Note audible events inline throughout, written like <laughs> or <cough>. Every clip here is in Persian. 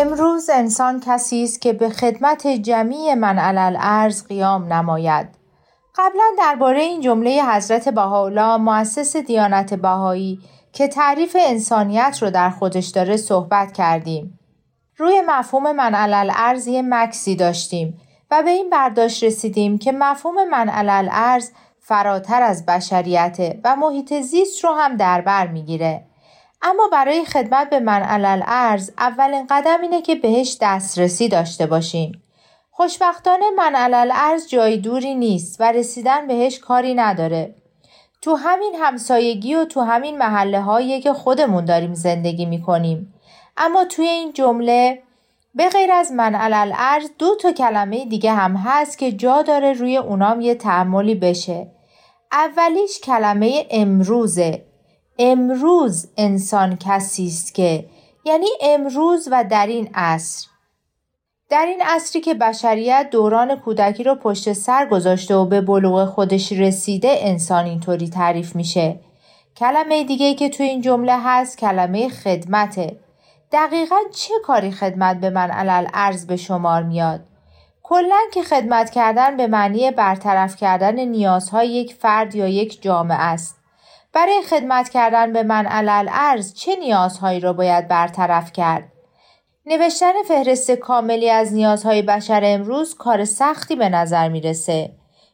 امروز انسان کسی است که به خدمت جمیع من ارز قیام نماید. قبلا درباره این جمله حضرت بهاءالله مؤسس دیانت بهایی که تعریف انسانیت رو در خودش داره صحبت کردیم. روی مفهوم من علل ارز یه مکسی داشتیم و به این برداشت رسیدیم که مفهوم من ارز فراتر از بشریته و محیط زیست رو هم در بر می‌گیره. اما برای خدمت به من علل اولین قدم اینه که بهش دسترسی داشته باشیم. خوشبختانه من علل ارز جای دوری نیست و رسیدن بهش کاری نداره. تو همین همسایگی و تو همین محله هایی که خودمون داریم زندگی می‌کنیم. اما توی این جمله به غیر از من علل ارز دو تا کلمه دیگه هم هست که جا داره روی اونام یه تعملی بشه. اولیش کلمه امروزه امروز انسان کسی است که یعنی امروز و در این عصر. در این عصری که بشریت دوران کودکی رو پشت سر گذاشته و به بلوغ خودش رسیده انسان اینطوری تعریف میشه. کلمه دیگه که تو این جمله هست کلمه خدمته. دقیقا چه کاری خدمت به من علل ارز به شمار میاد؟ کلا که خدمت کردن به معنی برطرف کردن نیازهای یک فرد یا یک جامعه است. برای خدمت کردن به من علل ارز چه نیازهایی را باید برطرف کرد؟ نوشتن فهرست کاملی از نیازهای بشر امروز کار سختی به نظر می‌رسه.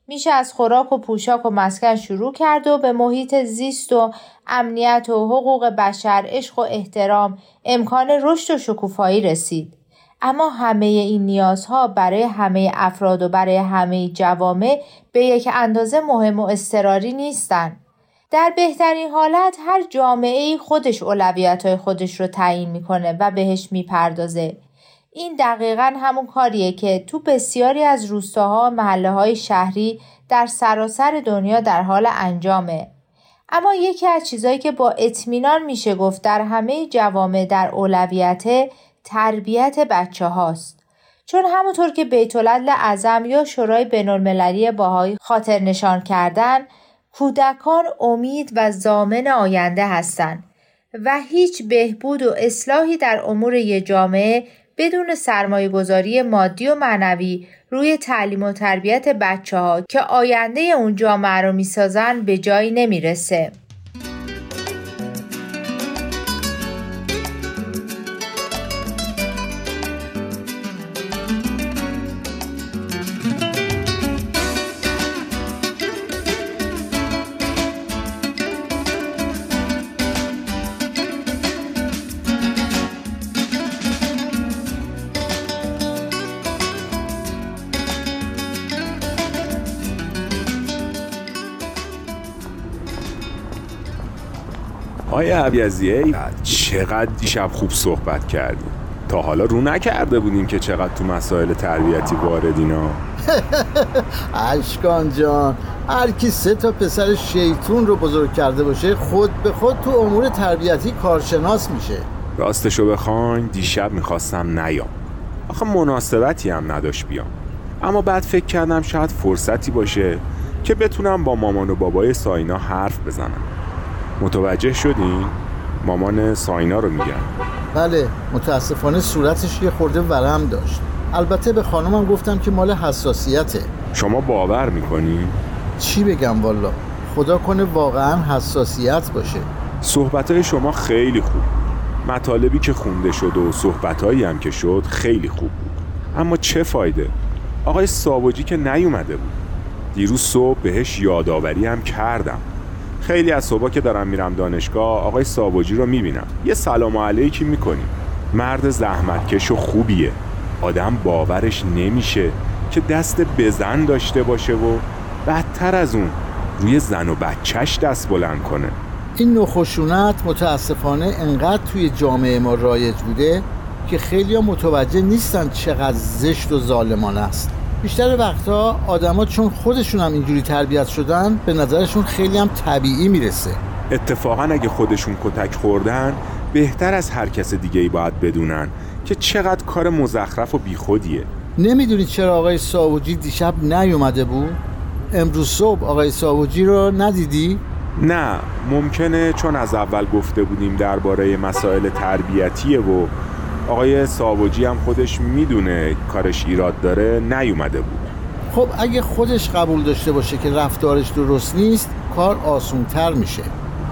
میشه از خوراک و پوشاک و مسکن شروع کرد و به محیط زیست و امنیت و حقوق بشر، عشق و احترام، امکان رشد و شکوفایی رسید. اما همه این نیازها برای همه افراد و برای همه جوامع به یک اندازه مهم و استراری نیستند. در بهترین حالت هر جامعه خودش اولویت های خودش رو تعیین می‌کنه و بهش می‌پردازه. این دقیقا همون کاریه که تو بسیاری از روستاها و محله های شهری در سراسر دنیا در حال انجامه. اما یکی از چیزهایی که با اطمینان میشه گفت در همه جوامع در اولویت تربیت بچه هاست. چون همونطور که بیت اعظم یا شورای بینالمللی باهایی خاطر نشان کردن کودکان امید و زامن آینده هستند و هیچ بهبود و اصلاحی در امور یک جامعه بدون سرمایه گذاری مادی و معنوی روی تعلیم و تربیت بچه ها که آینده اون جامعه رو می‌سازن به جایی نمی‌رسه. آیا عبیزیه چقدر دیشب خوب صحبت کردیم. تا حالا رو نکرده بودیم که چقدر تو مسائل تربیتی واردینا <laughs> اشکان جان هر کی سه تا پسر شیطون رو بزرگ کرده باشه خود به خود تو امور تربیتی کارشناس میشه. راستشو بخواین دیشب می‌خواستم نیام. آخه مناسبتی هم نداشت بیام. اما بعد فکر کردم شاید فرصتی باشه که بتونم با مامان و بابای ساینا حرف بزنم. متوجه شدین؟ مامان ساینا رو میگن. بله متاسفانه صورتش یه خورده ورم داشت. البته به خانمم گفتم که مال حساسیته. شما باور می‌کنی؟ چی بگم والا؟ خدا کنه واقعا حساسیت باشه. صحبتهای شما خیلی خوب مطالبی که خونده شد و صحبتهایی هم که شد خیلی خوب بود. اما چه فایده؟ آقای ساواجی که نیومده بود. دیروز صبح بهش یادآوری هم کردم. خیلی از صبح که دارم میرم دانشگاه آقای ساواجی رو می‌بینم. یه سلام علیکی می‌کنیم. مرد زحمتکش و خوبیه. آدم باورش نمیشه که دست بزن داشته باشه و بدتر از اون روی زن و بچهش دست بلند کنه. این نخشونت متاسفانه انقدر توی جامعه ما رایج بوده که خیلی متوجه نیستن چقدر زشت و ظالمانه است. بیشتر وقتها آدما چون خودشون هم اینجوری تربیت شدن به نظرشون خیلی هم طبیعی می‌رسه اتفاقا اگه خودشون کتک خوردن بهتر از هر کس دیگه ای باید بدونن که چقدر کار مزخرف و بیخودیه نمی‌دونید چرا آقای ساوجی دیشب نیومده بود؟ امروز صبح آقای ساوجی رو ندیدی؟ نه ممکنه چون از اول گفته بودیم درباره مسائل تربیتیه و آقای ساوجی هم خودش می‌دونه کارش ایراد داره نیومده بود. خب اگه خودش قبول داشته باشه که رفتارش درست نیست کار آسونتر میشه.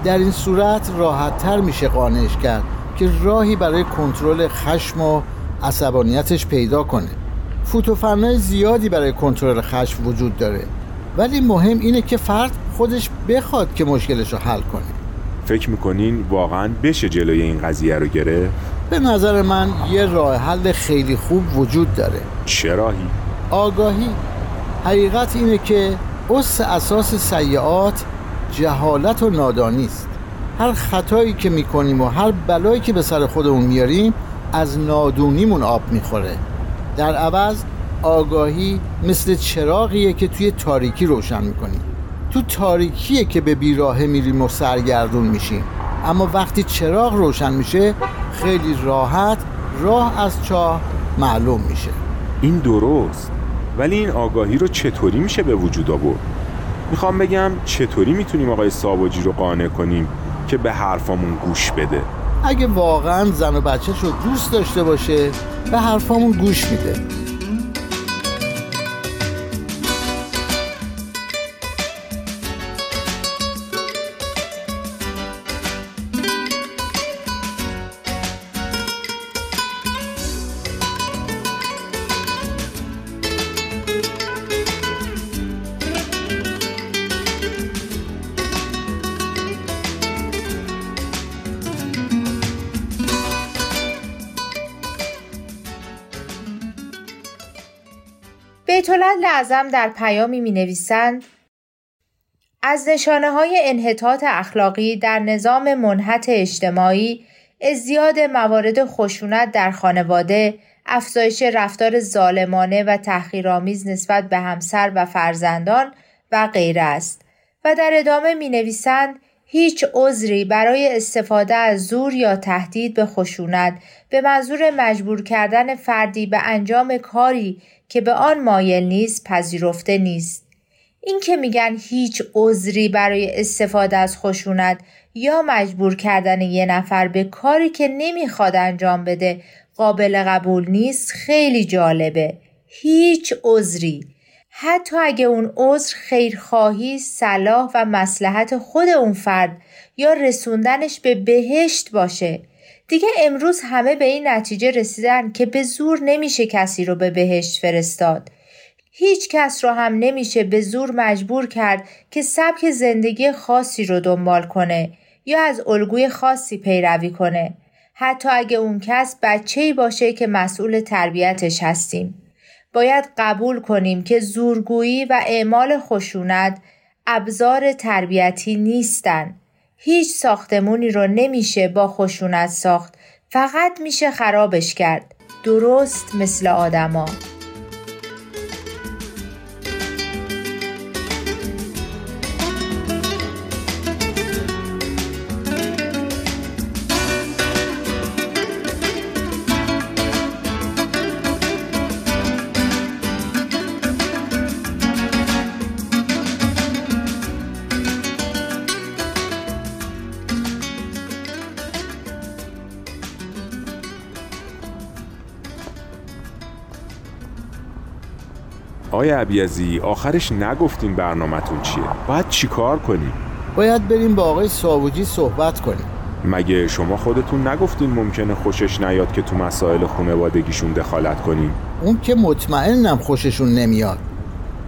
در این صورت راحتتر میشه قانعش کرد که راهی برای کنترل خشم و عصبانیتش پیدا کنه. فوتوفنای زیادی برای کنترل خشم وجود داره. ولی مهم اینه که فرد خودش بخواد که مشکلش رو حل کنه. فکر می‌کنین واقعا بشه جلوی این قضیه رو گرفت؟ به نظر من یه راه حل خیلی خوب وجود داره. چه راهی؟ آگاهی. حقیقت اینه که اس اساس سیعات جهالت و نادانی است. هر خطایی که می‌کنیم و هر بلایی که به سر خودمون میاریم از نادونیمون آب می‌خوره. در عوض آگاهی مثل چراغیه که توی تاریکی روشن می‌کنیم. تو تاریکیه که به بیراهه میریم و سرگردون میشیم. اما وقتی چراغ روشن میشه خیلی راحت راه از چاه معلوم میشه. این درست. ولی این آگاهی رو چطوری میشه به وجود آورد؟ می‌خوام بگم چطوری می‌تونیم آقای ساواجی رو قانع کنیم که به حرفامون گوش بده؟ اگه واقعا زن و بچهش رو دوست داشته باشه به حرفامون گوش میده. بیتولد لعظم در پیامی می نویسند از نشانه های انحطاط اخلاقی در نظام منحط اجتماعی ازدیاد موارد خشونت در خانواده، افزایش رفتار ظالمانه و تحقیرآمیز نسبت به همسر و فرزندان و غیره است و در ادامه می نویسند هیچ عذری برای استفاده از زور یا تهدید به خشونت به منظور مجبور کردن فردی به انجام کاری که به آن مایل نیست پذیرفته نیست. این که میگن هیچ عذری برای استفاده از خشونت یا مجبور کردن یه نفر به کاری که نمی‌خواد انجام بده قابل قبول نیست خیلی جالبه. هیچ عذری. حتی اگه اون عذر خیرخواهی، صلاح و مسلحت خود اون فرد یا رسوندنش به بهشت باشه. دیگه امروز همه به این نتیجه رسیدن که به زور نمیشه کسی رو به بهشت فرستاد. هیچ کس رو هم نمیشه به زور مجبور کرد که سبک زندگی خاصی رو دنبال کنه یا از الگوی خاصی پیروی کنه. حتی اگه اون کس بچه‌ای باشه که مسئول تربیتش هستیم. باید قبول کنیم که زورگویی و اعمال خشونت ابزار تربیتی نیستن. هیچ ساختمونی رو نمیشه با خشونت ساخت. فقط میشه خرابش کرد. درست مثل آدما. آقای عبیزی آخرش نگفتین برنامهتون چیه؟ باید چیکار کنیم؟ باید بریم با آقای ساوجی صحبت کنیم. مگه شما خودتون نگفتین ممکنه خوشش نیاد که تو مسائل خانوادگیشون دخالت کنیم؟ اون که مطمئنم خوششون نمیاد.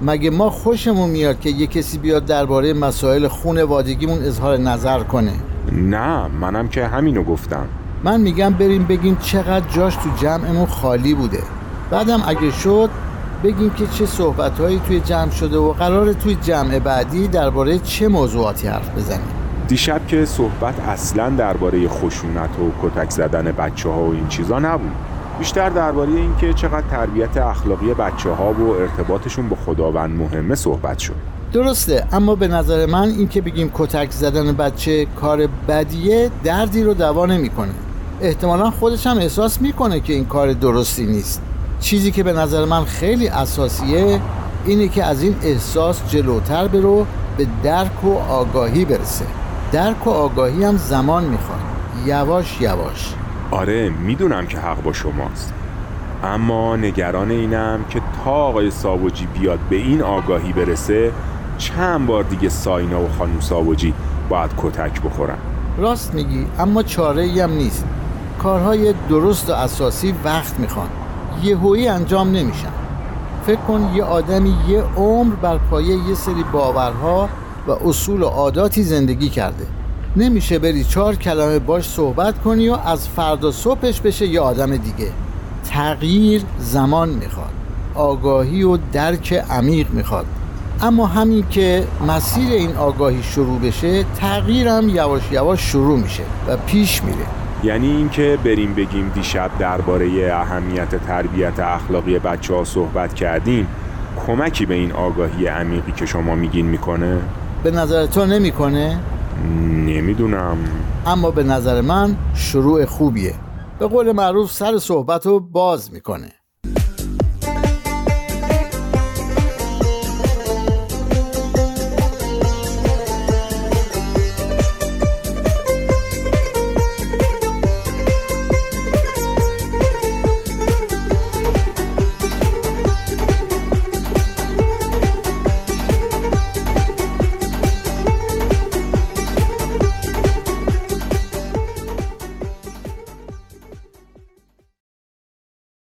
مگه ما خوشمون میاد که یه کسی بیاد درباره مسائل خونوادگیمون اظهار نظر کنه؟ نه منم که همینو گفتم. من میگم بریم بگیم چقدر جاش تو جمعمون خالی بوده. بعدم اگه شد بگیم که چه صحبتهایی توی جمع شده و قرار توی جمع بعدی درباره چه موضوعاتی حرف بزنیم. دیشب که صحبت اصلا درباره خشونت و کتک زدن بچه ها و این چیزا نبود. بیشتر درباره اینکه چقدر تربیت اخلاقی بچه ها و ارتباطشون با خداوند مهمه صحبت شد. درسته اما به نظر من اینکه بگیم کتک زدن بچه کار بدیه دردی رو دوا نمی‌کنه. احتمالا خودش هم احساس می‌کنه که این کار درستی نیست. چیزی که به نظر من خیلی اساسیه اینه که از این احساس جلوتر برو به درک و آگاهی برسه. درک و آگاهی هم زمان می‌خواد. یواش یواش. آره می‌دونم که حق با شماست. اما نگران اینم که تا آقای ساوجی بیاد به این آگاهی برسه چند بار دیگه ساینا و خانم ساوجی باید کتک بخورن. راست میگی اما چاره ای هم نیست. کارهای درست و اساسی وقت می‌خوان. یهویی انجام نمیشن. فکر کن یه آدمی یه عمر بر پایه یه سری باورها و اصول و عاداتی زندگی کرده. نمیشه بری چهار کلمه باش صحبت کنی و از فردا صبحش بشه یه آدم دیگه. تغییر زمان می‌خواد. آگاهی و درک عمیق می‌خواد. اما همین که مسیر این آگاهی شروع بشه تغییرم یواش یواش شروع میشه و پیش میره. یعنی اینکه بریم بگیم دیشب درباره اهمیت تربیت اخلاقی بچه ها صحبت کردیم کمکی به این آگاهی عمیقی که شما میگین می‌کنه؟ به نظر تو نمی‌کنه؟ نمی‌دونم اما به نظر من شروع خوبیه به قول معروف سر صحبت رو باز می‌کنه